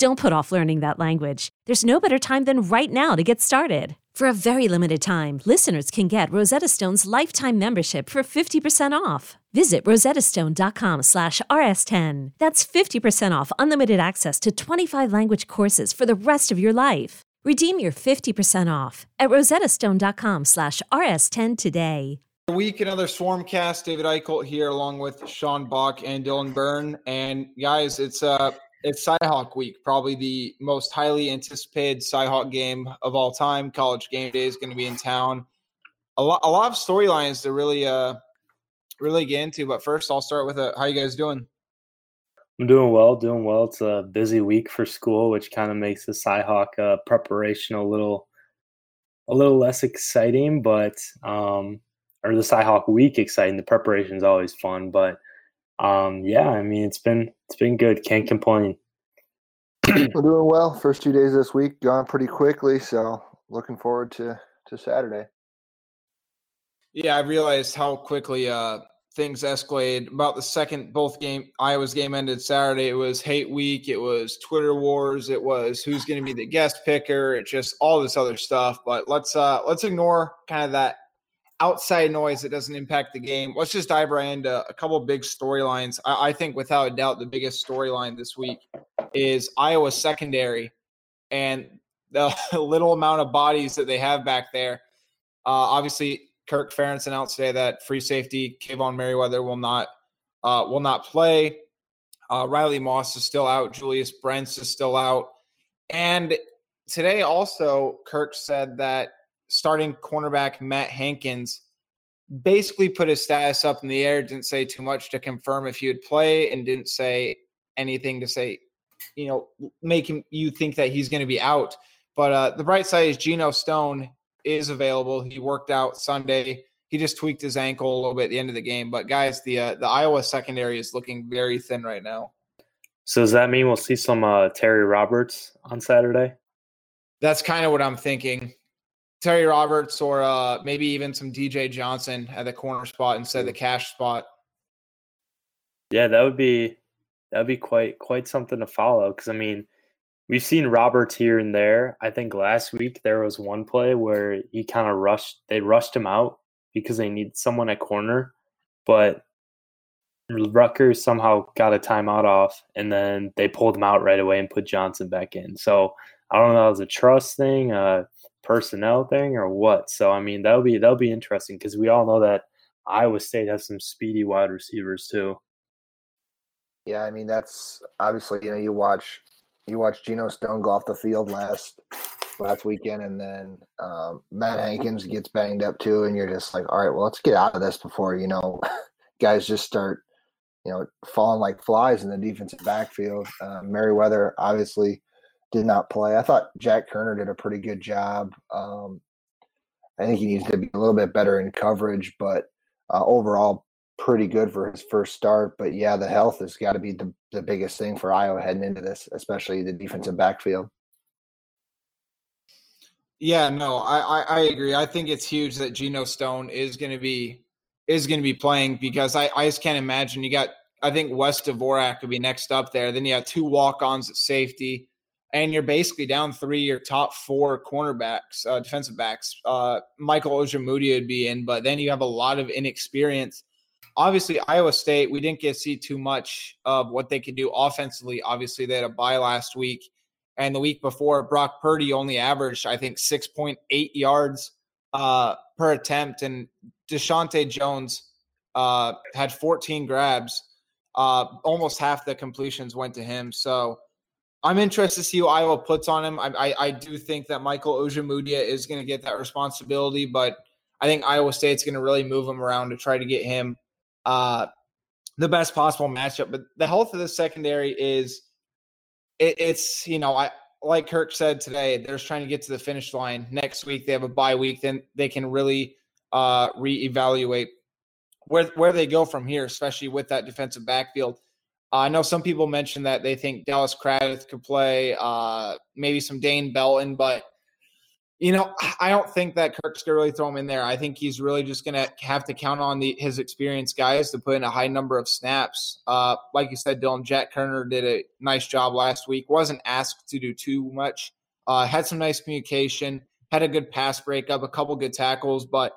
Don't put off learning that language. There's no better time than right now to get started. For a very limited time, listeners can get Rosetta Stone's lifetime membership for 50% off. Visit rosettastone.com slash rs10. That's 50% off unlimited access to 25 language courses for the rest of your life. Redeem your 50% off at rosettastone.com slash rs10 today. Week, another Swarmcast. David Eichelt here along with Sean Bach and Dylan Byrne. And guys, it's uh it's Cyhawk week, probably the most highly anticipated Cyhawk game of all time. College game day is going to be in town. A lot, a lot of storylines to really, uh, really get into. But first, I'll start with a, how you guys doing? I'm doing well, doing well. It's a busy week for school, which kind of makes the Cyhawk uh, preparation a little, a little less exciting. But um, or the Cyhawk week exciting. The preparation is always fun, but um, yeah, I mean it's been it's been good. Can't complain. We're doing well. First two days this week gone pretty quickly, so looking forward to to Saturday. Yeah, I realized how quickly uh, things escalated. About the second both game Iowa's game ended Saturday, it was hate week, it was Twitter wars, it was who's going to be the guest picker, it's just all this other stuff. But let's uh let's ignore kind of that outside noise that doesn't impact the game. Let's just dive right into a couple big storylines. I, I, think, without a doubt, the biggest storyline this week is Iowa secondary and the little amount of bodies that they have back there. Uh, obviously, Kirk Ferentz announced today that free safety Kaevon Merriweather will not uh, will not play. Uh, Riley Moss is still out. Julius Brents is still out. And today, also, Kirk said that starting cornerback Matt Hankins basically put his status up in the air, didn't say too much to confirm if he would play, and didn't say anything to say, you know, make him you think that he's going to be out. But uh, the bright side is Geno Stone is available. He worked out Sunday. He just tweaked his ankle a little bit at the end of the game. But guys, the uh, the Iowa secondary is looking very thin right now. So does that mean we'll see some uh, Terry Roberts on Saturday? That's kind of what I'm thinking. Terry Roberts or uh, maybe even some DJ Johnson at the corner spot instead of the cash spot. Yeah, that would be that would be quite quite something to follow. Because I mean, we've seen Roberts here and there. I think last week there was one play where he kind of rushed. They rushed him out because they need someone at corner, but Rutgers somehow got a timeout off, and then they pulled him out right away and put Johnson back in. So I don't know, it was a trust thing. Uh, personnel thing or what? So I mean that'll be that'll be interesting because we all know that Iowa State has some speedy wide receivers too. Yeah, I mean that's obviously you know you watch you watch Geno Stone go off the field last last weekend, and then um, Matt Hankins gets banged up too, and you're just like, all right, well let's get out of this before you know guys just start you know falling like flies in the defensive backfield. Uh, Merriweather obviously did not play. I thought Jack Koerner did a pretty good job. Um, I think he needs to be a little bit better in coverage, but uh, overall, pretty good for his first start. But yeah, the health has got to be the, the biggest thing for Iowa heading into this, especially the defensive backfield. Yeah, no, I, I, I agree. I think it's huge that Geno Stone is going to be is going to be playing because I, I just can't imagine you got I think West Dvorak could be next up there. Then you have two walk-ons at safety and you're basically down three your top four cornerbacks, uh, defensive backs. Uh, Michael Ojemudia would be in, but then you have a lot of inexperience. Obviously, Iowa State, we didn't get to see too much of what they could do offensively. Obviously, they had a bye last week, and the week before, Brock Purdy only averaged, I think, 6.8 yards uh, per attempt, and Deshaunte Jones uh, had 14 grabs. Uh, almost half the completions went to him. So, I'm interested to see who Iowa puts on him. I, I, I do think that Michael Ojemudia is going to get that responsibility, but I think Iowa State's going to really move him around to try to get him uh, the best possible matchup. But the health of the secondary is it, it's you know I like Kirk said today, they're just trying to get to the finish line. Next week they have a bye week, then they can really uh, reevaluate where where they go from here, especially with that defensive backfield. I know some people mentioned that they think Dallas Kravitz could play, uh, maybe some Dane Belton, but you know, I don't think that Kirk's gonna really throw him in there. I think he's really just gonna have to count on the his experienced guys to put in a high number of snaps. Uh, like you said, Dylan Jack Koerner did a nice job last week. wasn't asked to do too much. Uh, had some nice communication. Had a good pass breakup, a couple good tackles, but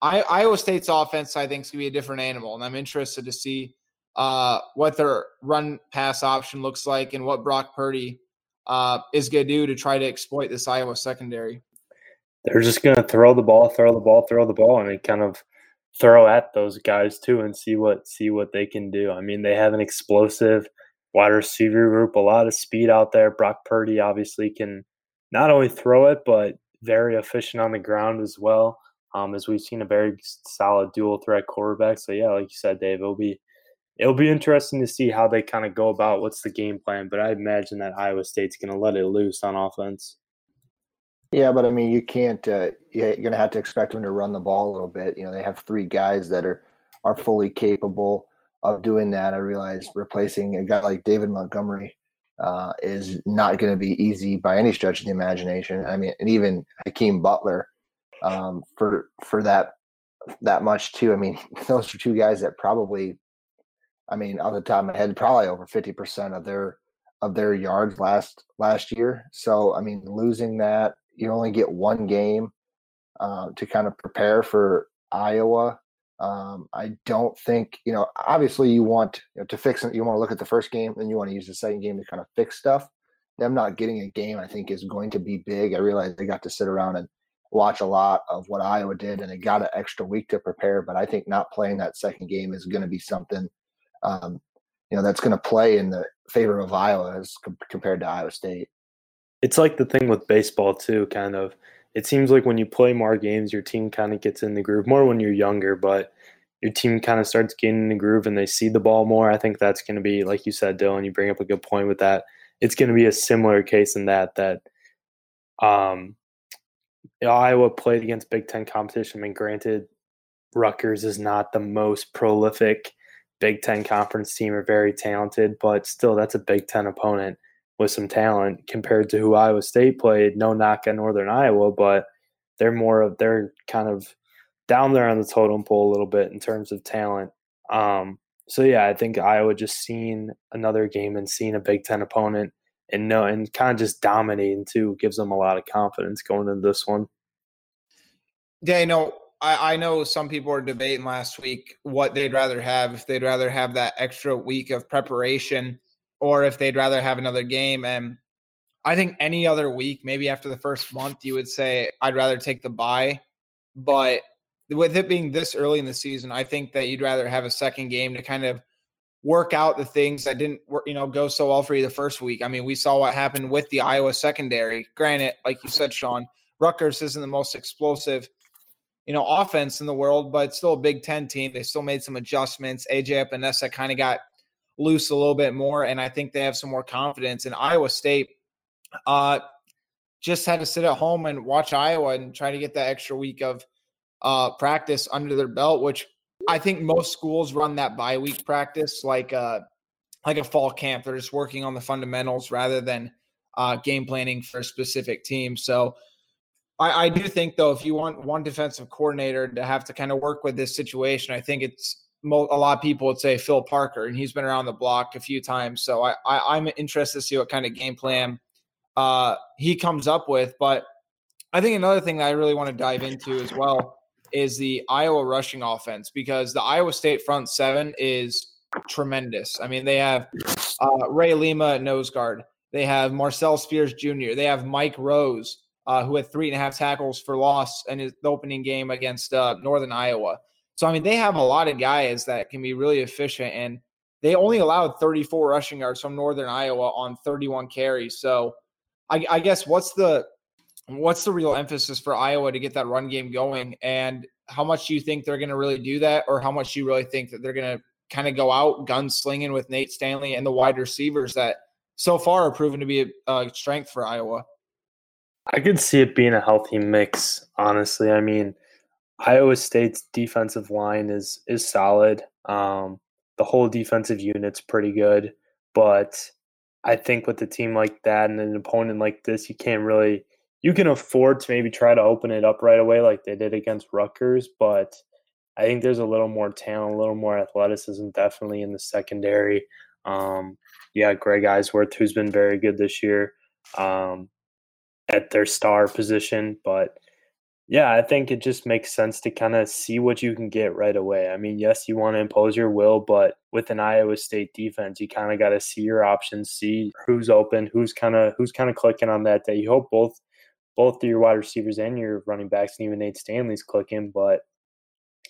I, Iowa State's offense, I think, is gonna be a different animal, and I'm interested to see uh, what their run pass option looks like and what Brock Purdy uh, is going to do to try to exploit this Iowa secondary. They're just going to throw the ball, throw the ball, throw the ball, and kind of throw at those guys too, and see what see what they can do. I mean, they have an explosive wide receiver group, a lot of speed out there. Brock Purdy obviously can not only throw it, but very efficient on the ground as well. Um, as we've seen a very solid dual threat quarterback. So yeah, like you said, Dave, it'll be it'll be interesting to see how they kind of go about what's the game plan. But I imagine that Iowa State's going to let it loose on offense. Yeah, but I mean, you can't. Uh, you're going to have to expect them to run the ball a little bit. You know, they have three guys that are are fully capable of doing that. I realize replacing a guy like David Montgomery uh, is not going to be easy by any stretch of the imagination. I mean, and even Hakeem Butler um, for for that that much too. I mean, those are two guys that probably I mean, off the top of my head, probably over fifty percent of their of their yards last last year. So I mean, losing that, you only get one game uh, to kind of prepare for Iowa. Um, I don't think you know. Obviously, you want you know, to fix it. You want to look at the first game, and you want to use the second game to kind of fix stuff. Them not getting a game, I think, is going to be big. I realize they got to sit around and watch a lot of what Iowa did, and they got an extra week to prepare. But I think not playing that second game is going to be something um, you know that's going to play in the favor of Iowa as com- compared to Iowa State. It's like the thing with baseball too, kind of. It seems like when you play more games, your team kind of gets in the groove more when you're younger, but your team kind of starts getting in the groove and they see the ball more. I think that's going to be, like you said, Dylan. You bring up a good point with that. It's going to be a similar case in that that um, Iowa played against Big Ten competition. I mean, granted, Rutgers is not the most prolific Big Ten conference team are very talented, but still, that's a Big Ten opponent with some talent compared to who Iowa State played. No knock on Northern Iowa, but they're more of they're kind of down there on the totem pole a little bit in terms of talent. Um, so yeah, I think Iowa just seeing another game and seeing a Big Ten opponent and no and kind of just dominating too gives them a lot of confidence going into this one. Yeah, you know, I, I know some people were debating last week what they'd rather have if they'd rather have that extra week of preparation or if they'd rather have another game. And I think any other week, maybe after the first month, you would say I'd rather take the bye. But with it being this early in the season, I think that you'd rather have a second game to kind of work out the things that didn't work, you know go so well for you the first week. I mean, we saw what happened with the Iowa secondary. Granted, like you said, Sean, Rutgers isn't the most explosive you know, offense in the world, but still a Big Ten team. They still made some adjustments. AJ Epenesa kind of got loose a little bit more, and I think they have some more confidence. And Iowa State uh, just had to sit at home and watch Iowa and try to get that extra week of uh, practice under their belt, which I think most schools run that bye week practice like a uh, like a fall camp. They're just working on the fundamentals rather than uh, game planning for a specific team. So I, I do think though, if you want one defensive coordinator to have to kind of work with this situation, I think it's a lot of people would say Phil Parker, and he's been around the block a few times. So I, I am interested to see what kind of game plan uh, he comes up with. But I think another thing that I really want to dive into as well is the Iowa rushing offense because the Iowa State front seven is tremendous. I mean, they have uh, Ray Lima at nose guard. They have Marcel Spears Jr. They have Mike Rose uh, who had three and a half tackles for loss in his opening game against uh, Northern Iowa. So I mean, they have a lot of guys that can be really efficient, and they only allowed 34 rushing yards from Northern Iowa on 31 carries. So I, I guess what's the what's the real emphasis for Iowa to get that run game going, and how much do you think they're going to really do that, or how much do you really think that they're going to kind of go out gunslinging with Nate Stanley and the wide receivers that so far are proven to be a, a strength for Iowa. I could see it being a healthy mix, honestly. I mean, Iowa State's defensive line is is solid. Um, the whole defensive unit's pretty good, but I think with a team like that and an opponent like this, you can't really you can afford to maybe try to open it up right away like they did against Rutgers, but I think there's a little more talent, a little more athleticism definitely in the secondary. Um, yeah, Greg Eisworth, who's been very good this year um, at their star position, but yeah, I think it just makes sense to kind of see what you can get right away. I mean, yes, you want to impose your will, but with an Iowa State defense, you kind of got to see your options, see who's open, who's kind of who's kind of clicking on that day. You hope both both your wide receivers and your running backs and even Nate Stanley's clicking, but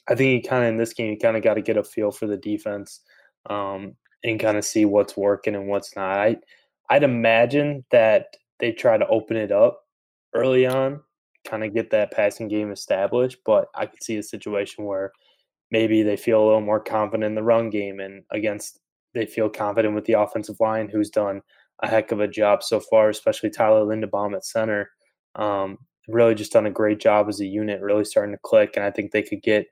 I think you kind of in this game you kind of got to get a feel for the defense um, and kind of see what's working and what's not. I I'd imagine that they try to open it up early on kind of get that passing game established. But I could see a situation where maybe they feel a little more confident in the run game and against they feel confident with the offensive line, who's done a heck of a job so far, especially Tyler Linderbaum at center. Um, really just done a great job as a unit, really starting to click. And I think they could get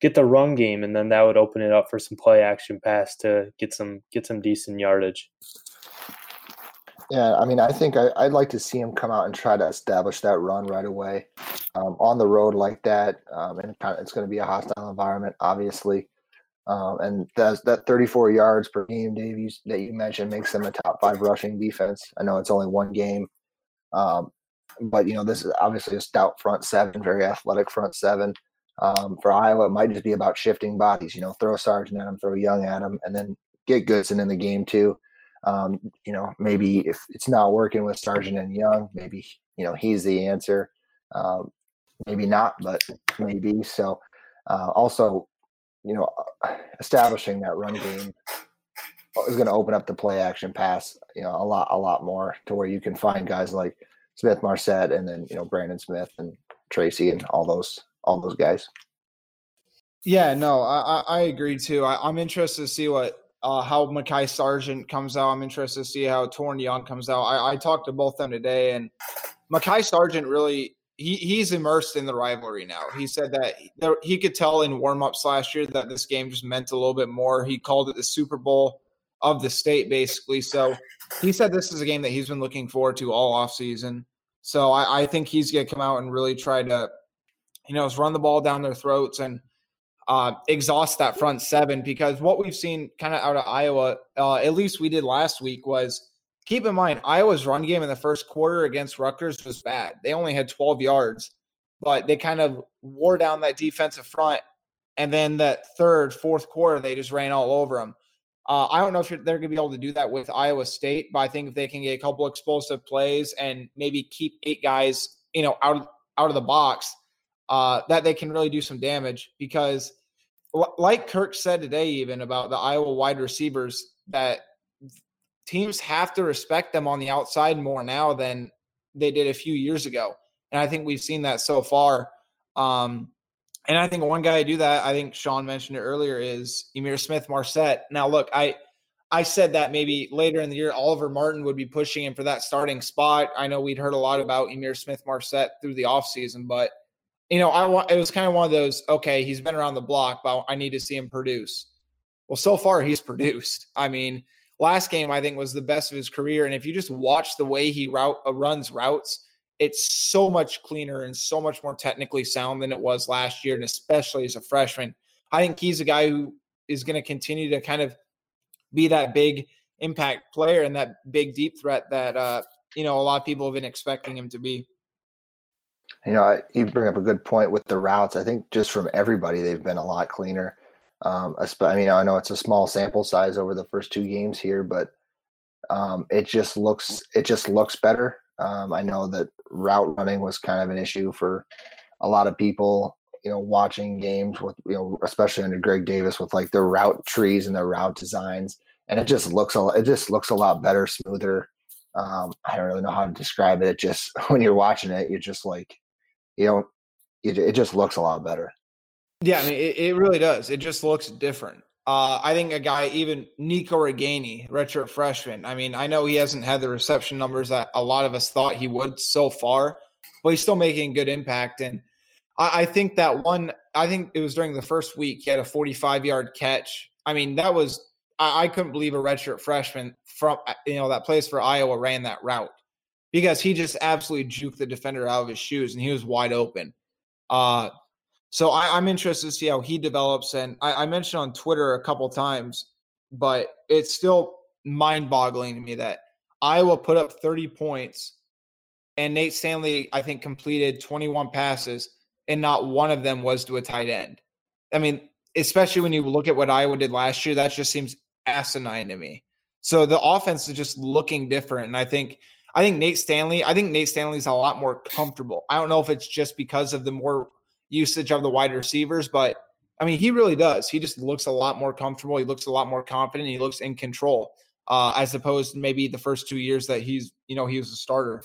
get the run game, and then that would open it up for some play action pass to get some get some decent yardage. Yeah, I mean, I think I, would like to see him come out and try to establish that run right away um, on the road like that. Um, and it's going to be a hostile environment, obviously. Um, and that's, that 34 yards per game, Dave, you, that you mentioned makes them a top five rushing defense. I know it's only one game, um, but you know this is obviously a stout front seven, very athletic front seven. Um, for Iowa, it might just be about shifting bodies. You know, throw Sargent at him, throw Young at him, and then get Goodson in the game too. Um, you know, maybe if it's not working with Sargent and Young, maybe you know he's the answer. Um, maybe not, but maybe. So, uh, also, you know, uh, establishing that run game is going to open up the play action pass, you know, a lot, a lot more to where you can find guys like Smith Marsette and then you know Brandon Smith and Tracy and all those all those guys. Yeah, no, I, I agree too. I, I'm interested to see what uh, how Mekhi Sargent comes out. I'm interested to see how Toren Young comes out. I, I talked to both them today, and Mekhi Sargent really he he's immersed in the rivalry now. He said that he could tell in warmups last year that this game just meant a little bit more. He called it the Super Bowl of the state, basically. So he said this is a game that he's been looking forward to all off season. So I, I think he's going to come out and really try to, you know, run the ball down their throats and uh, exhaust that front seven because what we've seen kind of out of Iowa, uh, at least we did last week, was keep in mind Iowa's run game in the first quarter against Rutgers was bad. They only had 12 yards, but they kind of wore down that defensive front. And then that third, fourth quarter, they just ran all over them. Uh, I don't know if they're going to be able to do that with Iowa State, but I think if they can get a couple explosive plays and maybe keep eight guys, you know, out out of the box, uh, that they can really do some damage because like Kirk said today, even about the Iowa wide receivers, that teams have to respect them on the outside more now than they did a few years ago. And I think we've seen that so far. Um, and I think one guy to do that, I think Sean mentioned it earlier, is Ihmir Smith Marsette. Now, look, I I said that maybe later in the year, Oliver Martin would be pushing him for that starting spot. I know we'd heard a lot about Ihmir Smith Marsette through the offseason, but – you know, I want it was kind of one of those, okay, he's been around the block, but I need to see him produce. Well, so far he's produced. I mean, last game I think was the best of his career. And if you just watch the way he route uh, runs routes, it's so much cleaner and so much more technically sound than it was last year, and especially as a freshman. I think he's a guy who is going to continue to kind of be that big impact player and that big deep threat that uh, you know a lot of people have been expecting him to be. You know, you bring up a good point with the routes. I think just from everybody, they've been a lot cleaner. Um, I mean, I know it's a small sample size over the first two games here, but um, it just looks it just looks better. Um, I know that route running was kind of an issue for a lot of people. You know, watching games with you know, especially under Greg Davis with like the route trees and the route designs, and it just looks a it just looks a lot better, smoother. Um, I don't really know how to describe it. It just when you're watching it, you're just like you know, it, it just looks a lot better. Yeah, I mean, it, it really does. It just looks different. Uh, I think a guy, even Nico Ragaini, redshirt freshman. I mean, I know he hasn't had the reception numbers that a lot of us thought he would so far, but he's still making good impact. And I, I think that one, I think it was during the first week, he had a 45 yard catch. I mean, that was, I, couldn't believe a redshirt freshman from, you know, that plays for Iowa ran that route because he just absolutely juked the defender out of his shoes and he was wide open. Uh, so I, am interested to see how he develops. And I, I mentioned on Twitter a couple times, but it's still mind boggling to me that Iowa put up 30 points and Nate Stanley, I think, completed 21 passes and not one of them was to a tight end. I mean, especially when you look at what Iowa did last year, that just seems asinine to me. So the offense is just looking different. And I think I think Nate Stanley, I think Nate Stanley's a lot more comfortable. I don't know if it's just because of the more usage of the wide receivers, but I mean, he really does. He just looks a lot more comfortable. He looks a lot more confident. He looks in control, uh, as opposed to maybe the first two years that he's, you know, he was a starter.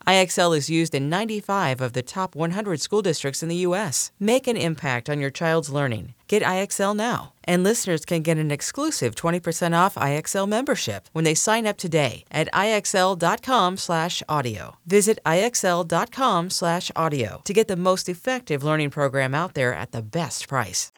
IXL is used in 95 of the top 100 school districts in the U.S. Make an impact on your child's learning. Get IXL now. And listeners can get an exclusive 20% off IXL membership when they sign up today at IXL.com slash audio. Visit IXL.com slash audio to get the most effective learning program out there at the best price.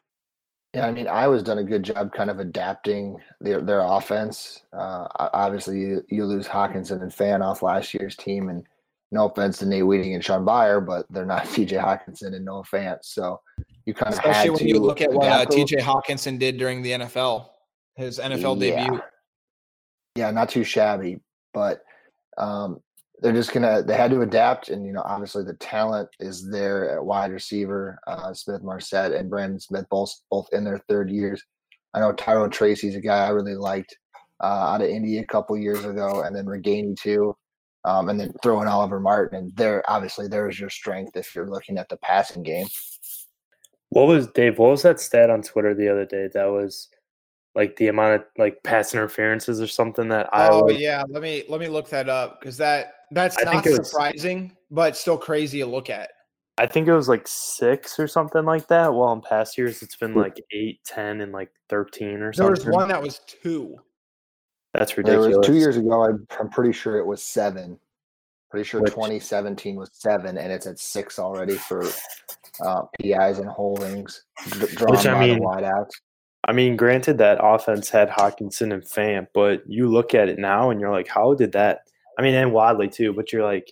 Yeah, I mean, Iowa's done a good job kind of adapting their their offense. Uh, obviously, you, you lose Hockenson and Fant off last year's team, and no offense to Nate Wieting and Sean Beyer, but they're not TJ Hockenson and Noah Fant. So you kind of especially when you look at what uh, TJ Hockenson did during the NFL, his NFL yeah. debut. Yeah, not too shabby, but um, they're just gonna they had to adapt, and you know obviously the talent is there at wide receiver. Uh, Smith-Marsette and Brandon Smith both both in their third years. I know Tyrone Tracy's a guy I really liked uh, out of Indy a couple years ago, and then Ragaini too. Um, and then throwing Oliver Martin, and there obviously there is your strength if you're looking at the passing game. What was Dave? What was that stat on Twitter the other day? That was like the amount of like pass interferences or something that I. Oh yeah, let me let me look that up because that that's I not surprising, was, but still crazy to look at. I think it was like six or something like that. While in past years, it's been like eight, ten, and like thirteen or something. There was one that was two. That's ridiculous. two years ago. I'm, I'm pretty sure it was seven. Pretty sure Which, 2017 was seven, and it's at six already for uh, PIs and holdings drawn Which, I mean, wideouts. I mean, granted that offense had Hockenson and Fant, but you look at it now and you're like, how did that? I mean, and Wadley too, but you're like,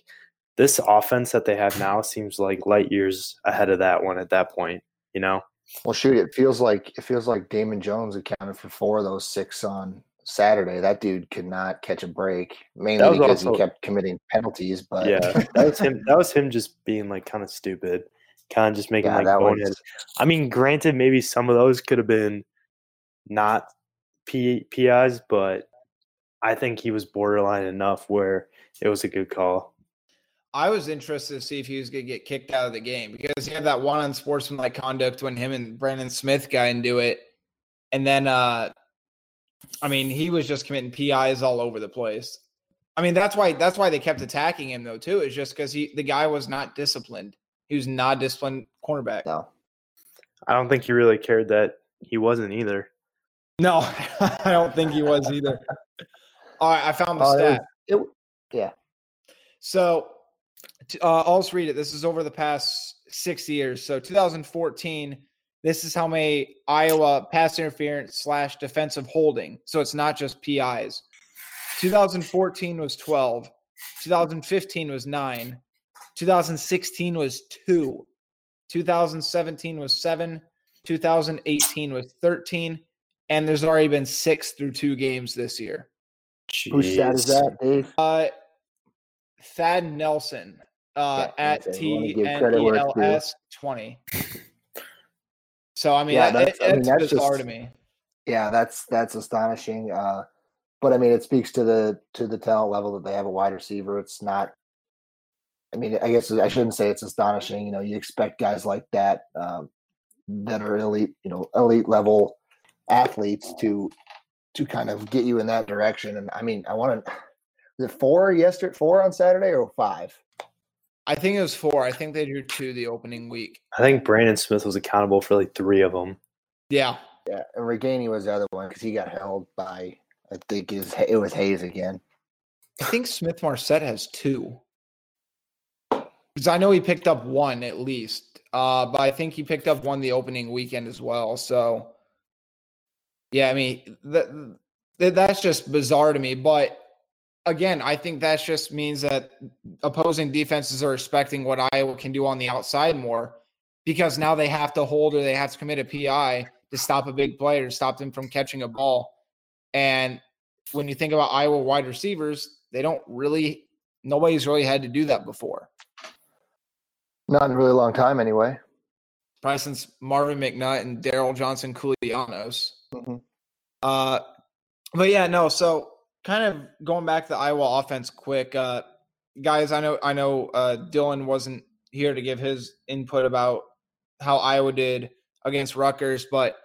this offense that they have now seems like light years ahead of that one at that point, you know? Well, shoot, it feels like it feels like Damon Jones accounted for four of those six on Saturday, that dude could not catch a break, mainly because also, he kept committing penalties. But yeah, that was him. That was him just being like kind of stupid, kind of just making yeah, like bonehead. I mean, granted, maybe some of those could have been not P- PIs, but I think he was borderline enough where it was a good call. I was interested to see if he was going to get kicked out of the game because he had that one on sportsmanlike conduct when him and Brandon Smith guy into it, and then uh I mean, he was just committing PIs all over the place. I mean, that's why that's why they kept attacking him though too. Is just because he the guy was not disciplined. He was not disciplined cornerback. No, I don't think he really cared that he wasn't either. No, I don't think he was either. All right, I found the uh, stat. It, it, yeah. So uh, I'll just read it. This is over the past six years. So 2014, this is how many Iowa pass interference slash defensive holding. So it's not just PIs. 2014 was 12. 2015 was nine. 2016 was two. 2017 was seven. 2018 was 13. And there's already been six through two games this year. Jeez. Whose stat is that, Dave? Uh, Thad Nelson uh, Yeah, at that's it. We wanna T give N credit E where it's L due. S twenty. So I mean, Yeah, that, that's- it, I mean, it's that's bizarre just- to me. Yeah, that's that's astonishing. Uh, but I mean, it speaks to the to the talent level that they have a wide receiver. It's not. I mean, I guess I shouldn't say it's astonishing. You know, you expect guys like that um, that are elite, you know, elite level athletes to to kind of get you in that direction. And I mean, I want to. Was it four yesterday? Four on Saturday or five? I think it was four. I think they drew two the opening week. I think Brandon Smith was accountable for like three of them. Yeah, Yeah, and Ragaini was the other one because he got held by I think is it was Hayes again. I think Smith Marsette has two. Because I know he picked up one at least, uh, but I think he picked up one the opening weekend as well. So, yeah, I mean that, that that's just bizarre to me. But again, I think that just means that opposing defenses are expecting what Iowa can do on the outside more, because now they have to hold or they have to commit a PI to stop a big player, to stop them from catching a ball. And when you think about Iowa wide receivers, they don't really nobody's really had to do that before. Not in a really long time, anyway. Probably since Marvin McNutt and Derrell Johnson Koulianos. Mhm. Uh but yeah, no, so kind of going back to the Iowa offense quick. Uh guys, I know I know uh Dylan wasn't here to give his input about how Iowa did against Rutgers, but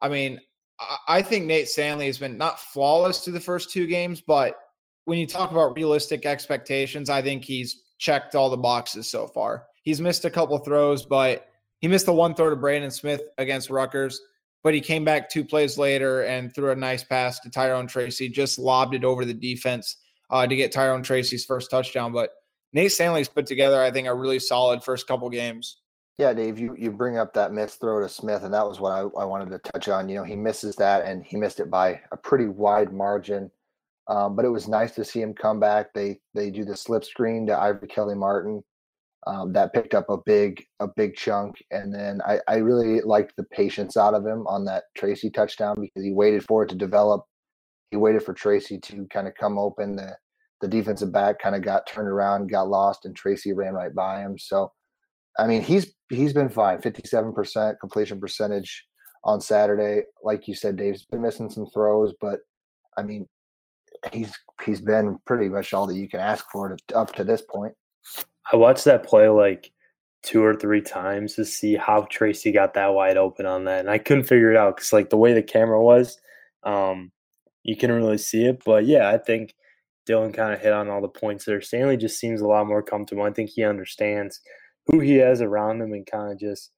I mean, I- I think Nate Stanley has been not flawless through the first two games, but when you talk about realistic expectations, I think he's checked all the boxes so far. He's missed a couple throws, but he missed the one throw to Brandon Smith against Rutgers, but he came back two plays later and threw a nice pass to Tyrone Tracy, just lobbed it over the defense uh, to get Tyrone Tracy's first touchdown. But Nate Stanley's put together, I think, a really solid first couple games. Yeah, Dave, you, you bring up that missed throw to Smith, and that was what I, I wanted to touch on. You know, he misses that, and he missed it by a pretty wide margin. Um, but it was nice to see him come back. They they do the slip screen to Ivory Kelly Martin. Um, that picked up a big a big chunk, and then I, I really liked the patience out of him on that Tracy touchdown because he waited for it to develop. He waited for Tracy to kind of come open. The the defensive back kind of got turned around, got lost, and Tracy ran right by him. So I mean, he's he's been fine. Fifty-seven percent completion percentage on Saturday. Like you said, Dave's been missing some throws, but I mean, he's he's been pretty much all that you can ask for to, up to this point. I watched that play like two or three times to see how Tracy got that wide open on that, and I couldn't figure it out because like the way the camera was, um, you can really see it. But yeah, I think Dylan kind of hit on all the points there. Stanley just seems a lot more comfortable. I think he understands who he has around him and kind of just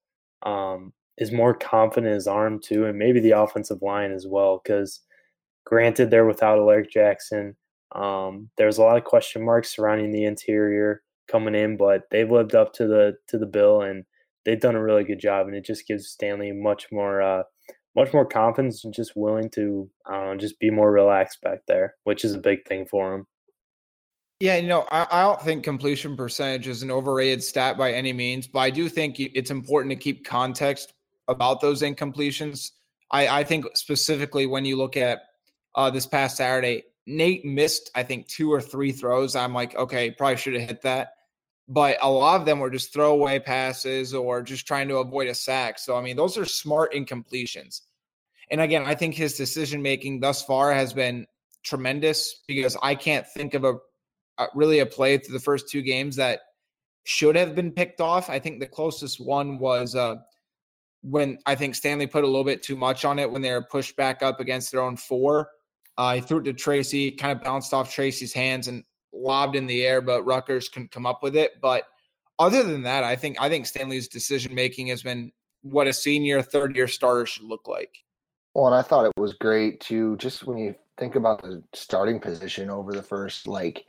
um, is more confident in his arm too, and maybe the offensive line as well. Because granted, they're without Alaric Jackson. Um, there's a lot of question marks surrounding the interior coming in, but they've lived up to the to the bill and they've done a really good job. And it just gives Stanley much more uh, much more confidence and just willing to know, just be more relaxed back there, which is a big thing for him. Yeah, you know, I, I don't think completion percentage is an overrated stat by any means, but I do think it's important to keep context about those incompletions. I, I think specifically when you look at uh, this past Saturday, Nate missed, I think, two or three throws. I'm like, okay, probably should have hit that. But a lot of them were just throwaway passes or just trying to avoid a sack. So, I mean, those are smart incompletions. And again, I think his decision making thus far has been tremendous because I can't think of a uh, really a play through the first two games that should have been picked off. I think the closest one was uh, when I think Stanley put a little bit too much on it when they were pushed back up against their own four. Uh, he threw it to Tracy, kind of bounced off Tracy's hands and lobbed in the air, but Rutgers couldn't come up with it. But other than that, I think I think Stanley's decision making has been what a senior third year starter should look like. Well, and I thought it was great too. Just when you think about the starting position over the first like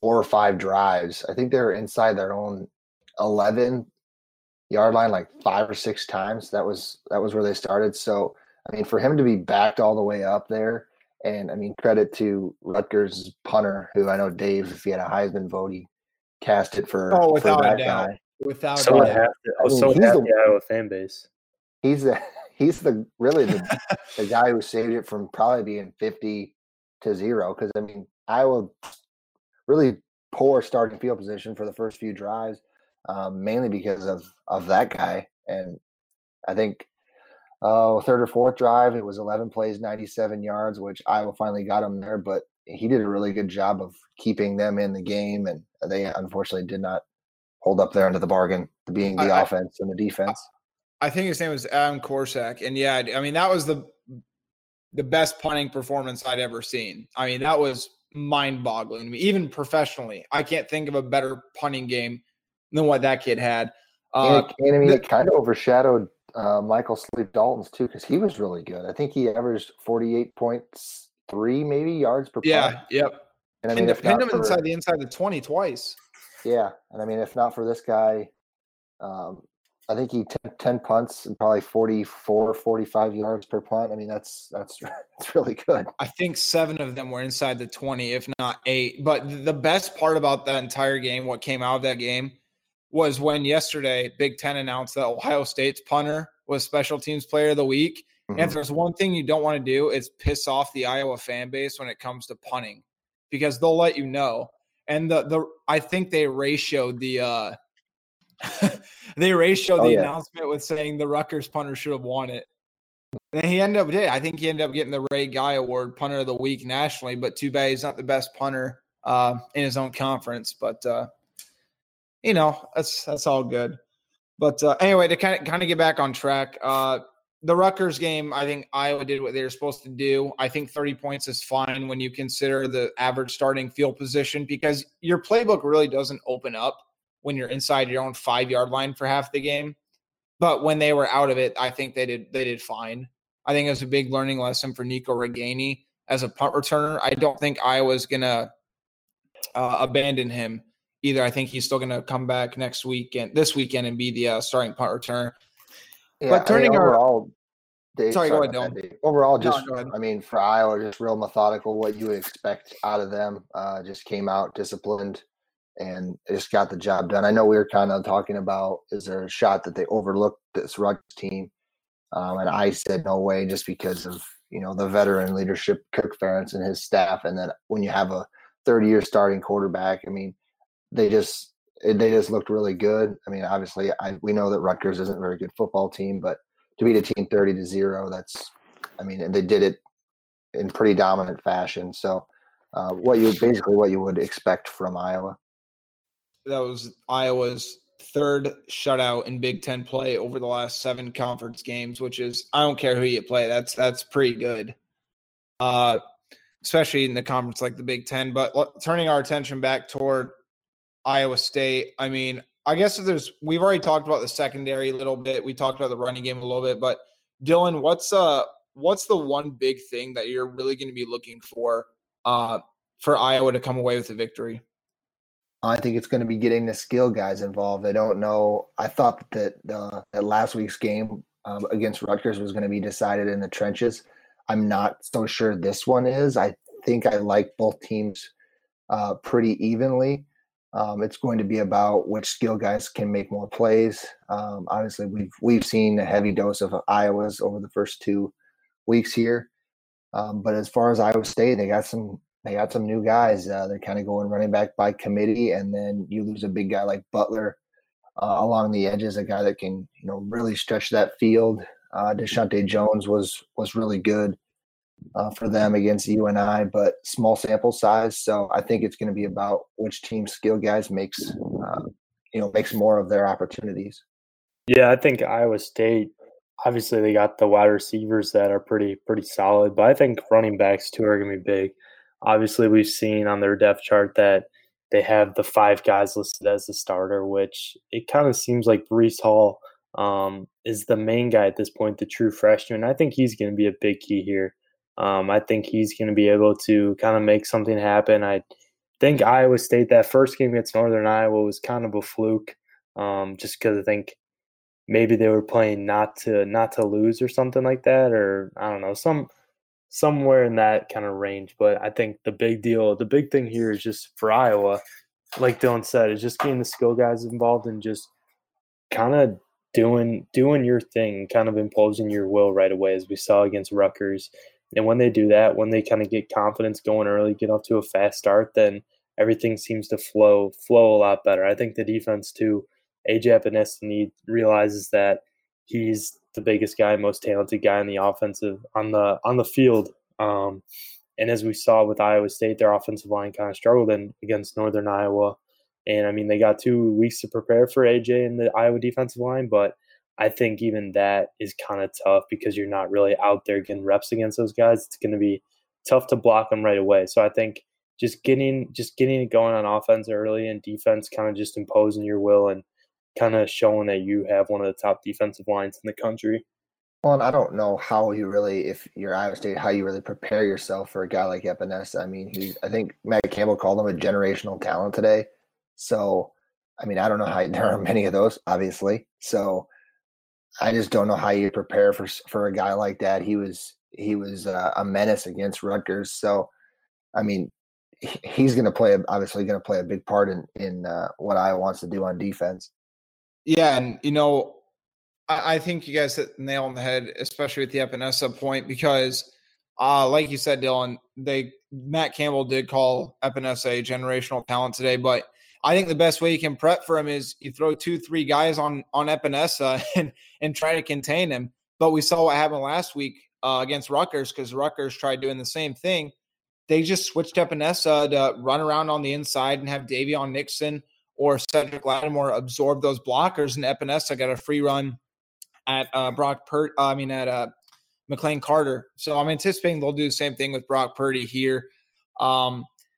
four or five drives, I think they were inside their own eleven yard line like five or six times. That was that was where they started. So I mean, for him to be backed all the way up there, and I mean, credit to Rutgers punter, who I know Dave, if he had a Heisman vote, he cast it for, Oh, for without a that doubt. guy. Without So a would doubt. half the, I mean, so would he's half the- the Iowa fan base. He's the he's the really the, the guy who saved it from probably being fifty to zero. Because I mean, Iowa really poor starting field position for the first few drives, um, mainly because of of that guy. And I think uh, third or fourth drive, it was 11 plays, 97 yards, which Iowa finally got him there. But he did a really good job of keeping them in the game, and they unfortunately did not hold up there into the bargain, being the I, offense and the defense. I think his name was Adam Korsak, and yeah, I mean that was the the best punting performance I'd ever seen. I mean that was mind-boggling to me, even professionally. I can't think of a better punting game than what that kid had. Uh, and, and I mean, the, it kind of overshadowed uh, Michael Sleep Dalton's too because he was really good. I think he averaged forty-eight points three maybe yards per. Yeah. Punt. Yep. And I mean, pinned, pinned him for, inside the inside the twenty twice. Yeah, and I mean, if not for this guy, um, I think he t- 10 punts and probably 44, 45 yards per punt. I mean, that's that's that's really good. I think seven of them were inside the 20, if not eight. But the best part about that entire game, what came out of that game, was when yesterday Big Ten announced that Ohio State's punter was special teams player of the week. Mm-hmm. And if mm-hmm. there's one thing you don't want to do, it's piss off the Iowa fan base when it comes to punting because they'll let you know. And the the I think they ratioed the uh they ratioed oh, the yeah. announcement with saying the Rutgers punter should have won it. And he ended up did. I think he ended up getting the Ray Guy Award, punter of the week nationally. But too bad he's not the best punter uh, in his own conference. But uh, you know that's that's all good. But uh, anyway, to kind of kind of get back on track, uh, the Rutgers game, I think Iowa did what they were supposed to do. I think 30 points is fine when you consider the average starting field position because your playbook really doesn't open up when you're inside your own five yard line for half the game. But when they were out of it, I think they did they did fine. I think it was a big learning lesson for Nico Ragaini as a punt returner. I don't think Iowa's gonna uh, abandon him either. I think he's still gonna come back next weekend, this weekend, and be the uh, starting punt return. Yeah, but turning I mean, overall, Dave, sorry, sorry, go ahead, Dylan. Overall, just no, I mean, for Iowa, just real methodical. What you would expect out of them. Uh, just came out disciplined and just got the job done. I know we were kind of talking about is there a shot that they overlooked this Rutgers team, um, and I said no way, just because of you know the veteran leadership, Kirk Ferentz and his staff, and then when you have a 30 year starting quarterback, I mean, they just they just looked really good. I mean, obviously, I, we know that Rutgers isn't a very good football team, but to beat a team 30 to zero, that's I mean, and they did it in pretty dominant fashion. So. Uh, what you basically what you would expect from Iowa that was Iowa's third shutout in Big Ten play over the last seven conference games, which is I don't care who you play. That's that's pretty good. Uh especially in the conference like the Big Ten. But turning our attention back toward Iowa State, I mean, I guess if there's we've already talked about the secondary a little bit. We talked about the running game a little bit, but Dylan, what's uh what's the one big thing that you're really going to be looking for uh for Iowa to come away with a victory? I think it's going to be getting the skill guys involved. I don't know. I thought that uh, that last week's game um, against Rutgers was going to be decided in the trenches. I'm not so sure this one is. I think I like both teams uh, pretty evenly. Um, it's going to be about which skill guys can make more plays. Um, obviously, we've we've seen a heavy dose of Iowa's over the first two weeks here. Um, but as far as Iowa State, they got some they got some new guys. Uh, they're kind of going running back by committee, and then you lose a big guy like Butler uh, along the edges, a guy that can you know really stretch that field. Uh, Deshaunte Jones was was really good uh, for them against you and I, but small sample size. So I think it's going to be about which team skill guys makes uh, you know makes more of their opportunities. Yeah, I think Iowa State. Obviously, they got the wide receivers that are pretty pretty solid, but I think running backs too are going to be big. Obviously, we've seen on their depth chart that they have the five guys listed as the starter, which it kind of seems like Breece Hall um, is the main guy at this point, the true freshman. I think he's going to be a big key here. Um, I think he's going to be able to kind of make something happen. I think Iowa State, that first game against Northern Iowa, was kind of a fluke, um, just because I think maybe they were playing not to not to lose or something like that, or I don't know some somewhere in that kind of range. But I think the big deal, the big thing here is just for Iowa, like Dylan said, is just getting the skill guys involved and just kind of doing doing your thing, kind of imposing your will right away, as we saw against Rutgers. And when they do that, when they kind of get confidence going early, get off to a fast start, then everything seems to flow flow a lot better. I think the defense too. AJ Epenesa realizes that he's the biggest guy, most talented guy in the offensive on the on the field. Um, and as we saw with Iowa State, their offensive line kind of struggled in, against Northern Iowa. And I mean, they got two weeks to prepare for AJ and the Iowa defensive line, but I think even that is kind of tough because you're not really out there getting reps against those guys. It's going to be tough to block them right away. So I think just getting just getting it going on offense early and defense kind of just imposing your will and kind of showing that you have one of the top defensive lines in the country. Well, and I don't know how you really, if you're Iowa State, how you really prepare yourself for a guy like Epenesa. I mean, he's, I think Matt Campbell called him a generational talent today. So, I mean, I don't know how there are many of those, obviously. So, I just don't know how you prepare for for a guy like that. He was he was uh, a menace against Rutgers. So, I mean, he's going to play obviously going to play a big part in in uh, what Iowa wants to do on defense. Yeah, and you know, I, I think you guys hit the nail on the head, especially with the Epenesa point, because uh, like you said, Dylan, they Matt Campbell did call Epenesa a generational talent today, but I think the best way you can prep for him is you throw two, three guys on on Epenesa and and try to contain him. But we saw what happened last week uh, against Rutgers because Rutgers tried doing the same thing. They just switched Epenesa to run around on the inside and have Daviyon Nixon or Cedric Lattimore absorb those blockers, and Epenesa got a free run at uh, Brock. Uh, I mean, at uh, McLane Carter. So I'm anticipating they'll do the same thing with Brock Purdy here. Um,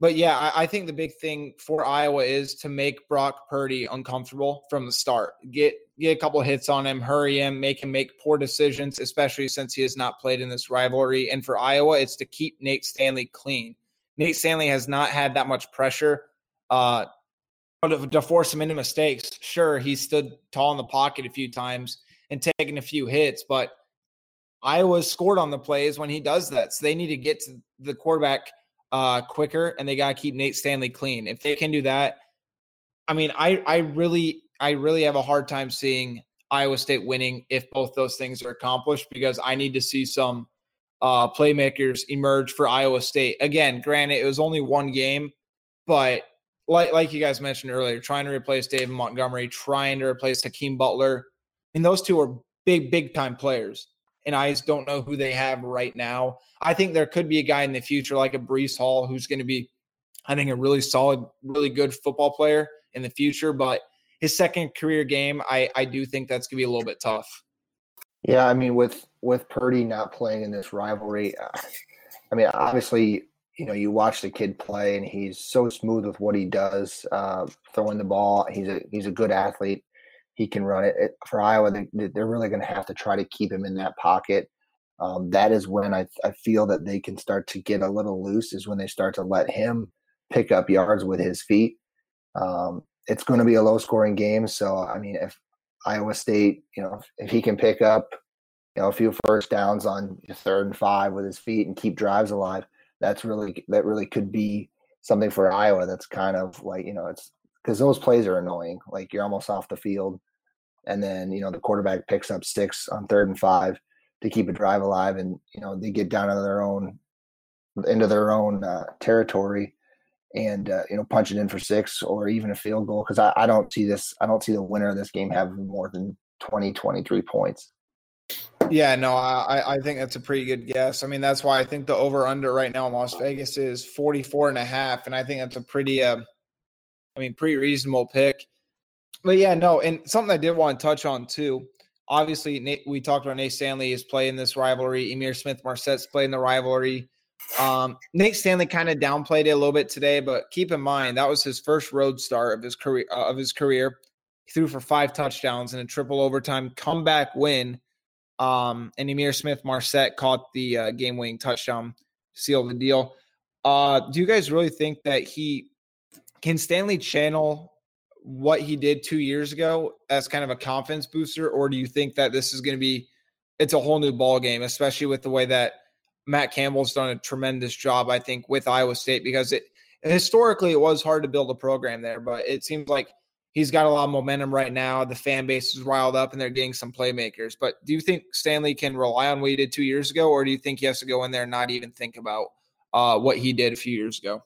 But yeah, I, I, think the big thing for Iowa is to make Brock Purdy uncomfortable from the start. Get get a couple hits on him, hurry him, make him make poor decisions, especially since he has not played in this rivalry. And for Iowa, it's to keep Nate Stanley clean. Nate Stanley has not had that much pressure uh, to, to force him into mistakes. Sure, he stood tall in the pocket a few times and taken a few hits, but Iowa scored on the plays when he does that. So they need to get to the quarterback uh, quicker, and they got to keep Nate Stanley clean. If they can do that, I mean, I I really I really have a hard time seeing Iowa State winning if both those things are accomplished because I need to see some uh, playmakers emerge for Iowa State. Again, granted, it was only one game, but like like you guys mentioned earlier, trying to replace David Montgomery, trying to replace Hakeem Butler, and those two are big big time players and I just don't know who they have right now. I think there could be a guy in the future like a Breece Hall who's going to be, I think, a really solid, really good football player in the future. But his second career game, I I do think that's going to be a little bit tough. Yeah, I mean, with with Purdy not playing in this rivalry, uh, I mean, obviously, you know, you watch the kid play, and he's so smooth with what he does, uh, throwing the ball. He's a he's a good athlete he can run it. it for Iowa, they, they're really going to have to try to keep him in that pocket. Um, that is when I, I feel that they can start to get a little loose, is when they start to let him pick up yards with his feet. Um, it's going to be a low scoring game. So, I mean, if Iowa State, you know, if he can pick up, you know, a few first downs on third and five with his feet and keep drives alive, that's really, that really could be something for Iowa. That's kind of like, you know, it's because those plays are annoying. Like you're almost off the field and then you know the quarterback picks up six on third and five to keep a drive alive, and you know they get down into their own into their own uh, territory and uh, you know punch it in for six or even a field goal because I, I don't see this i don't see the winner of this game having more than 20 23 points. Yeah no i i think that's a pretty good guess. I mean that's why i think the over under right now in las vegas is 44 and a half and i think that's a pretty uh, i mean pretty reasonable pick but yeah, no, and something I did want to touch on too. Obviously, Nate, we talked about Nate Stanley is playing this rivalry. Ihmir Smith-Marsette's playing the rivalry. Um, Nate Stanley kind of downplayed it a little bit today, but keep in mind that was his first road start of his career. Uh, of his career, he threw for five touchdowns and a triple overtime comeback win. Um, and Ihmir Smith-Marsette caught the uh, game-winning touchdown, seal the deal. Uh, do you guys really think that he can Stanley channel what he did two years ago as kind of a confidence booster, or do you think that this is going to be it's a whole new ball game, especially with the way that Matt Campbell's done a tremendous job, I think, with Iowa State because it historically it was hard to build a program there, but it seems like he's got a lot of momentum right now. The fan base is riled up and they're getting some playmakers. But do you think Stanley can rely on what he did two years ago, or do you think he has to go in there and not even think about uh, what he did a few years ago?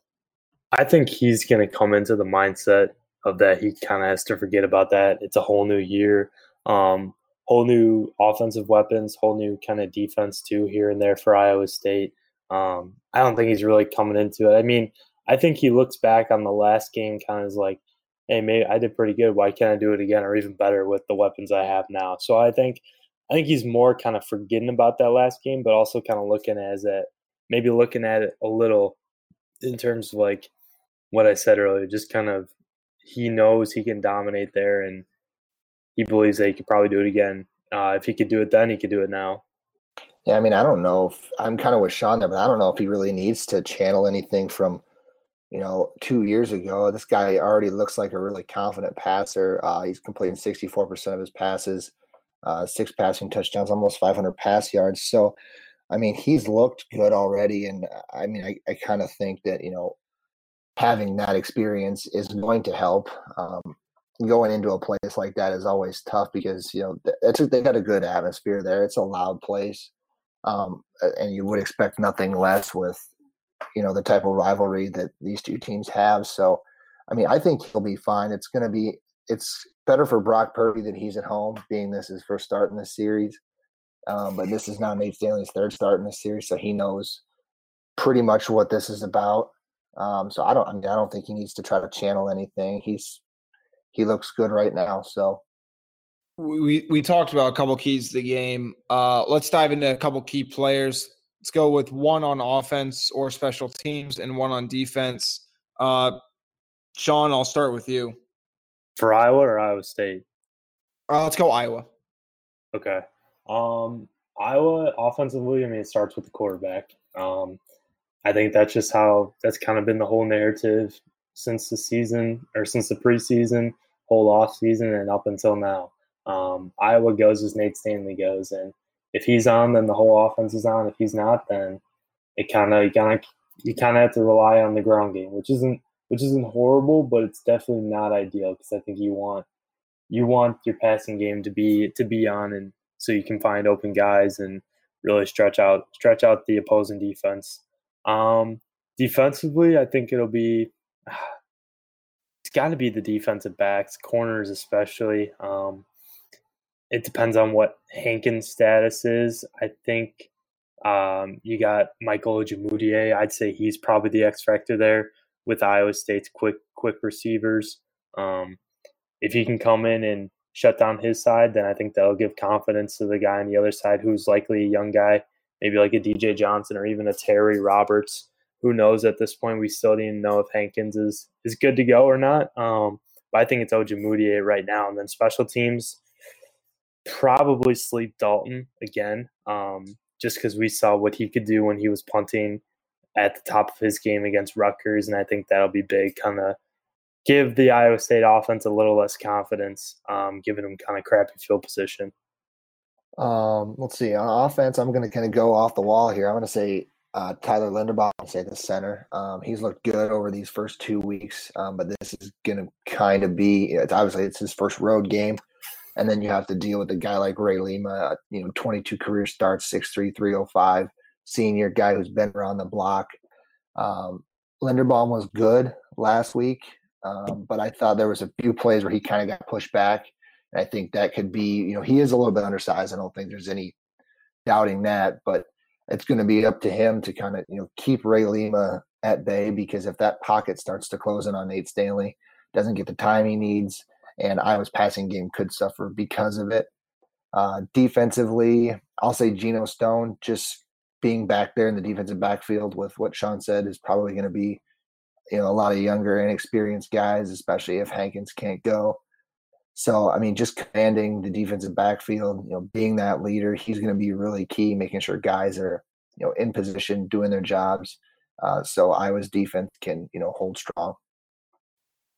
I think he's going to come into the mindset of that. He kind of has to forget about that. It's a whole new year, um, whole new offensive weapons, whole new kind of defense too here and there for Iowa State. Um, I don't think he's really coming into it. I mean, I think he looks back on the last game kind of as like, hey, maybe I did pretty good. Why can't I do it again or even better with the weapons I have now? So I think I think he's more kind of forgetting about that last game, but also kind of looking as that maybe looking at it a little in terms of like what I said earlier, just kind of he knows he can dominate there and he believes that he could probably do it again. Uh, if he could do it then, he could do it now. Yeah, I mean, I don't know if I'm kind of with Sean there, but I don't know if he really needs to channel anything from, you know, two years ago. This guy already looks like a really confident passer. Uh, he's completing 64% of his passes, uh, six passing touchdowns, almost 500 pass yards. So, I mean, he's looked good already. And uh, I mean, I, I kind of think that, you know, having that experience is going to help. Um, going into a place like that is always tough because, you know, it's they got a good atmosphere there. It's a loud place. Um, and you would expect nothing less with, you know, the type of rivalry that these two teams have. So, I mean, I think he'll be fine. It's going to be, it's better for Brock Purdy that he's at home, being this his first start in this series. Um, but this is not Nate Stanley's third start in the series, so he knows pretty much what this is about. Um, so I don't, I mean, I don't think he needs to try to channel anything. He's he looks good right now. So we we talked about a couple keys to the game. Uh, let's dive into a couple key players. Let's go with one on offense or special teams and one on defense. Uh, Sean, I'll start with you. For Iowa or Iowa State? Uh, let's go Iowa. Okay. Um, Iowa offensively, I mean, it starts with the quarterback. Um, I think that's just how that's kind of been the whole narrative since the season or since the preseason, whole off season, and up until now. Um, Iowa goes as Nate Stanley goes, and if he's on, then the whole offense is on. If he's not, then it kind of you kind of you kind of have to rely on the ground game, which isn't which isn't horrible, but it's definitely not ideal because I think you want you want your passing game to be to be on, and so you can find open guys and really stretch out stretch out the opposing defense. Um, defensively, I think it'll be it's got to be the defensive backs, corners especially. Um, it depends on what Hankins' status is. I think um, you got Michael Ojemudia. I'd say he's probably the X factor there with Iowa State's quick quick receivers. Um, if he can come in and shut down his side, then I think that'll give confidence to the guy on the other side who's likely a young guy maybe like a DJ Johnson or even a Terry Roberts. Who knows at this point? We still didn't know if Hankins is is good to go or not. Um, but I think it's Ojemudia right now. And then special teams, probably sleep Dalton again, um, just because we saw what he could do when he was punting at the top of his game against Rutgers, and I think that'll be big. Kind of give the Iowa State offense a little less confidence, um, giving them kind of crappy field position. Um, let's see. On offense, I'm going to kind of go off the wall here. I'm going to say uh, Tyler Linderbaum, say the center. Um, he's looked good over these first two weeks, um, but this is going to kind of be. It's obviously it's his first road game, and then you have to deal with a guy like Ray Lima. Uh, you know, 22 career starts, 6'3", 305, senior guy who's been around the block. Um, Linderbaum was good last week, um, but I thought there was a few plays where he kind of got pushed back I think that could be, you know, he is a little bit undersized. I don't think there's any doubting that, but it's going to be up to him to kind of, you know, keep Ray Lima at bay because if that pocket starts to close in on Nate Stanley, doesn't get the time he needs, and Iowa's passing game could suffer because of it. Uh, defensively, I'll say Geno Stone just being back there in the defensive backfield with what Sean said is probably going to be, you know, a lot of younger, inexperienced guys, especially if Hankins can't go. So, I mean, just commanding the defensive backfield, you know, being that leader, he's going to be really key, making sure guys are, you know, in position, doing their jobs. Uh, so Iowa's defense can you know hold strong.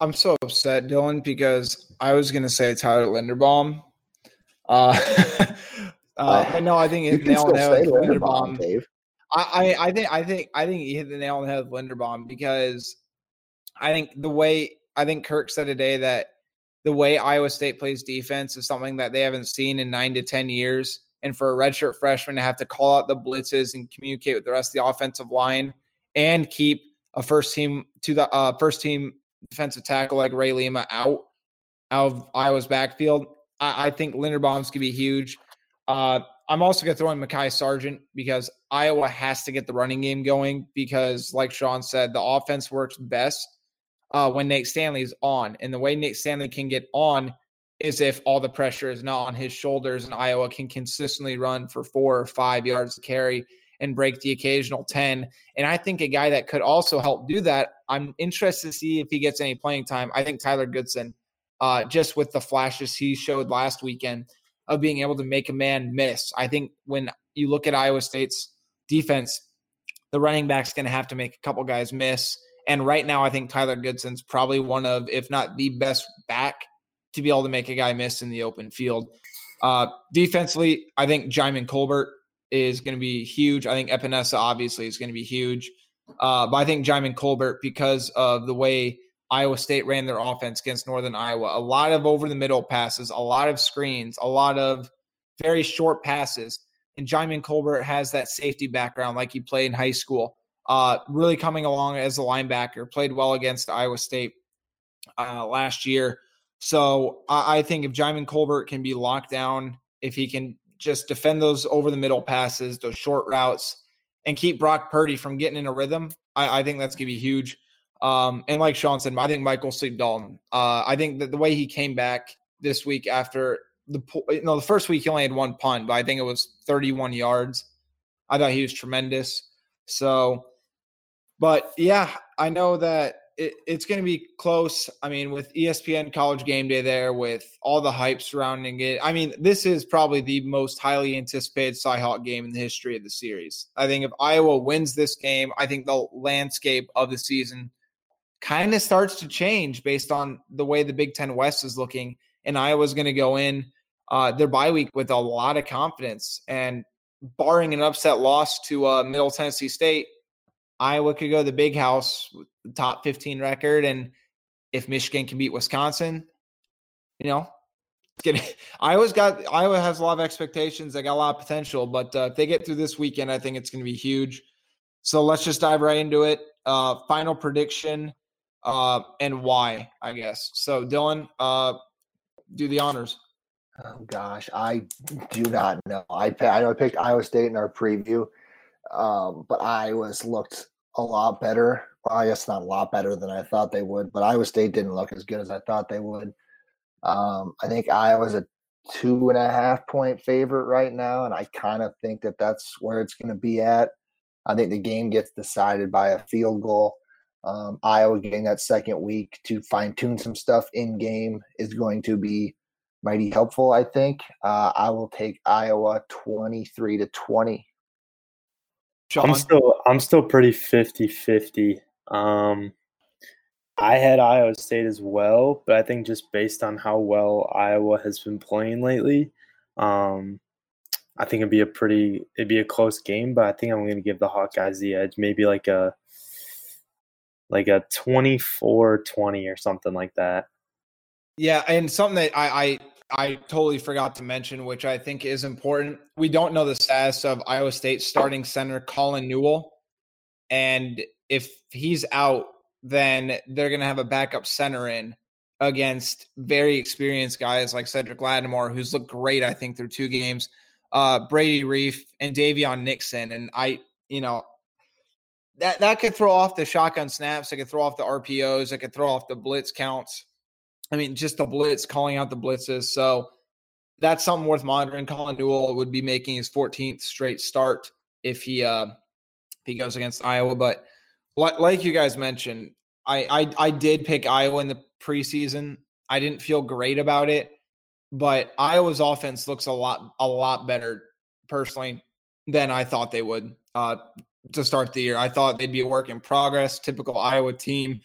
I'm so upset, Dylan, because I was going to say Tyler Linderbaum. Uh, uh, but no, I think you nail on the head Linderbaum, Linderbaum. Dave. I, I, I think I think I think he hit the nail on the head with Linderbaum because I think the way I think Kirk said today that the way Iowa State plays defense is something that they haven't seen in nine to ten years. And for a redshirt freshman to have to call out the blitzes and communicate with the rest of the offensive line and keep a first team to the uh, first team defensive tackle like Ray Lima out out of Iowa's backfield, I, I think Linderbaum's gonna be huge. Uh, I'm also gonna throw in Mekhi Sargent because Iowa has to get the running game going because, like Sean said, the offense works best uh, when Nate Stanley's on, and the way Nate Stanley can get on is if all the pressure is not on his shoulders and Iowa can consistently run for four or five yards to carry and break the occasional 10. And I think a guy that could also help do that, I'm interested to see if he gets any playing time. I think Tyler Goodson, uh, just with the flashes he showed last weekend of being able to make a man miss. I think when you look at Iowa State's defense, the running back's going to have to make a couple guys miss. And right now, I think Tyler Goodson's probably one of, if not the best back to be able to make a guy miss in the open field. Uh, defensively, I think Djimon Colbert is going to be huge. I think Epenesa obviously is going to be huge. Uh, but I think Djimon Colbert, because of the way Iowa State ran their offense against Northern Iowa, a lot of over the middle passes, a lot of screens, a lot of very short passes. And Djimon Colbert has that safety background like he played in high school. Uh, really coming along as a linebacker, played well against Iowa State uh, last year. So I, I think if Djimon Colbert can be locked down, if he can just defend those over the middle passes, those short routes, and keep Brock Purdy from getting in a rhythm, I, I think that's going to be huge. Um, and like Sean said, I think Michael Sleep Dalton. Uh, I think that the way he came back this week after the you know the first week he only had one punt, but I think it was 31 yards. I thought he was tremendous. So, but yeah, I know that it, it's going to be close. I mean, with ESPN College Game Day there, with all the hype surrounding it. I mean, this is probably the most highly anticipated Cyhawk game in the history of the series. I think if Iowa wins this game, I think the landscape of the season kind of starts to change based on the way the Big Ten West is looking. And Iowa's going to go in uh, their bye week with a lot of confidence. And barring an upset loss to uh, Middle Tennessee State, Iowa could go to the big house top 15 record. And if Michigan can beat Wisconsin, you know, gonna, Iowa's got Iowa has a lot of expectations. They got a lot of potential, but uh, if they get through this weekend, I think it's going to be huge. So let's just dive right into it. Uh, final prediction uh, and why, I guess. So Dylan, uh, do the honors. Oh gosh, I do not know. I I know I picked Iowa State in our preview, um, but Iowa's looked a lot better. Well, I guess not a lot better than I thought they would, but Iowa State didn't look as good as I thought they would. Um, I think Iowa's a two and a half point favorite right now, and I kind of think that that's where it's going to be at. I think the game gets decided by a field goal. Um, Iowa getting that second week to fine tune some stuff in game is going to be mighty helpful. I think uh, I will take Iowa twenty three to twenty. Sean, I'm still I'm still pretty 50-50. Um I had Iowa State as well, but I think just based on how well Iowa has been playing lately, um I think it'd be a pretty it'd be a close game, but I think I'm going to give the Hawkeyes the edge, maybe like a like a 24-20 or something like that. Yeah, and something that I, I I totally forgot to mention, which I think is important. We don't know the status of Iowa State starting center Colin Newell, and if he's out, then they're going to have a backup center in against very experienced guys like Cedric Lattimore, who's looked great, I think, through two games. Uh, Brady Reiff and Daviyon Nixon, and I, you know, that that could throw off the shotgun snaps. It could throw off the RPOs. It could throw off the blitz counts. I mean, just the blitz, calling out the blitzes. So that's something worth monitoring. Colin Newell would be making his 14th straight start if he uh if he goes against Iowa. But like, like you guys mentioned, I, I I did pick Iowa in the preseason. I didn't feel great about it, but Iowa's offense looks a lot a lot better personally than I thought they would. Uh, to start the year. I thought they'd be a work in progress. Typical Iowa team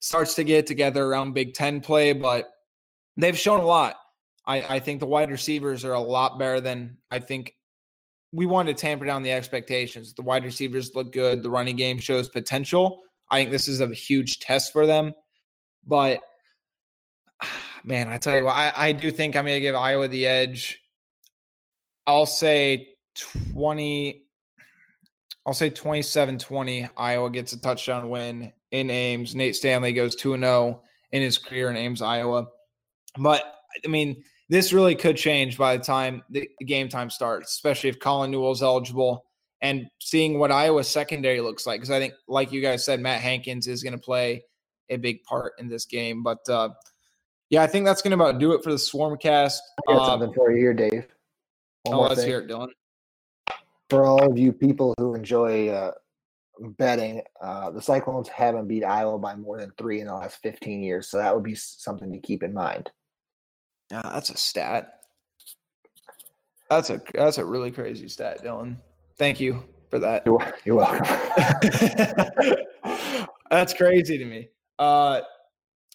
starts to get together around Big Ten play, but they've shown a lot. I, I think the wide receivers are a lot better than I think we wanted to tamper down the expectations. The wide receivers look good. The running game shows potential. I think this is a huge test for them. But man, I tell you what, I, I do think I'm going to give Iowa the edge. I'll say 20. I'll say 27 20. Iowa gets a touchdown win in Ames. Nate Stanley goes 2 0 in his career in Ames, Iowa. But I mean, this really could change by the time the game time starts, especially if Colin Newell's eligible and seeing what Iowa's secondary looks like. Because I think, like you guys said, Matt Hankins is going to play a big part in this game. But uh, yeah, I think that's going to about do it for the Swarmcast. I got um, something for you here, Dave. One oh, let's thing. hear it, Dylan. For all of you people who enjoy uh, betting, uh, the Cyclones haven't beat Iowa by more than three in the last 15 years. So that would be something to keep in mind. Yeah, that's a stat. That's a that's a really crazy stat, Dylan. Thank you for that. You're, you're welcome. that's crazy to me. Uh,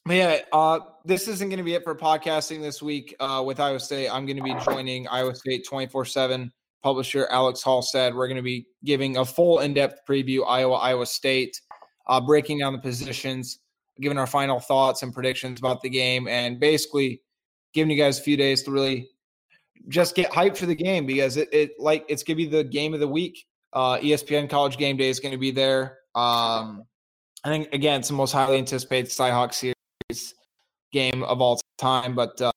but yeah, uh, this isn't going to be it for podcasting this week uh, with Iowa State. I'm going to be joining Iowa State 24 7 publisher Alex Halstead, We're going to be giving a full in depth preview Iowa, Iowa State, uh, breaking down the positions, giving our final thoughts and predictions about the game, and basically giving you guys a few days to really just get hyped for the game because it, it like it's going to be the game of the week. Uh, ESPN College Game Day is going to be there. Um, I think again, it's the most highly anticipated Cyhawk series game of all time. But uh,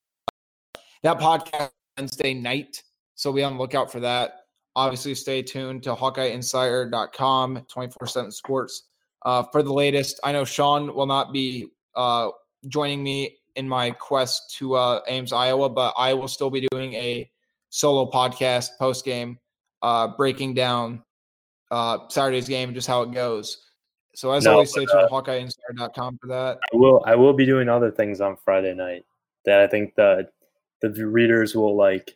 that podcast Wednesday night, so be on the lookout for that. Obviously, stay tuned to HawkeyeInsider.com, 24/7 Sports uh, for the latest. I know Sean will not be uh, joining me in my quest to uh, Ames, Iowa, but I will still be doing a solo podcast post game, uh, breaking down uh, Saturday's game, just how it goes. So as no, always, stay tuned uh, to HawkeyeInsider.com for that. I will. I will be doing other things on Friday night that I think the the readers will like.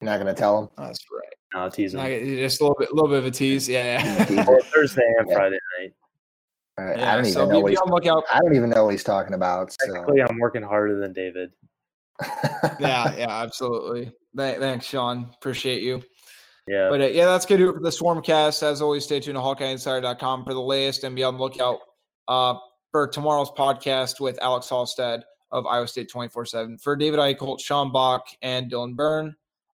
You're not going to tell them. That's right. No, I'll tease them. Just a little bit, a little bit of a tease. Yeah. yeah. Thursday and yeah. Friday night. All right. Yeah, I don't even so know. What he's, I don't even know what he's talking about. Technically, so. I'm working harder than David. yeah. Yeah. Absolutely. Thanks, Sean. Appreciate you. Yeah. But uh, yeah, that's good for the Swarmcast. As always, stay tuned to HawkeyeInsider.com for the latest and be on the lookout uh, for tomorrow's podcast with Alex Halstead of Iowa State 24 7. For David Eickholt, Sean Bach, and Dylan Byrne,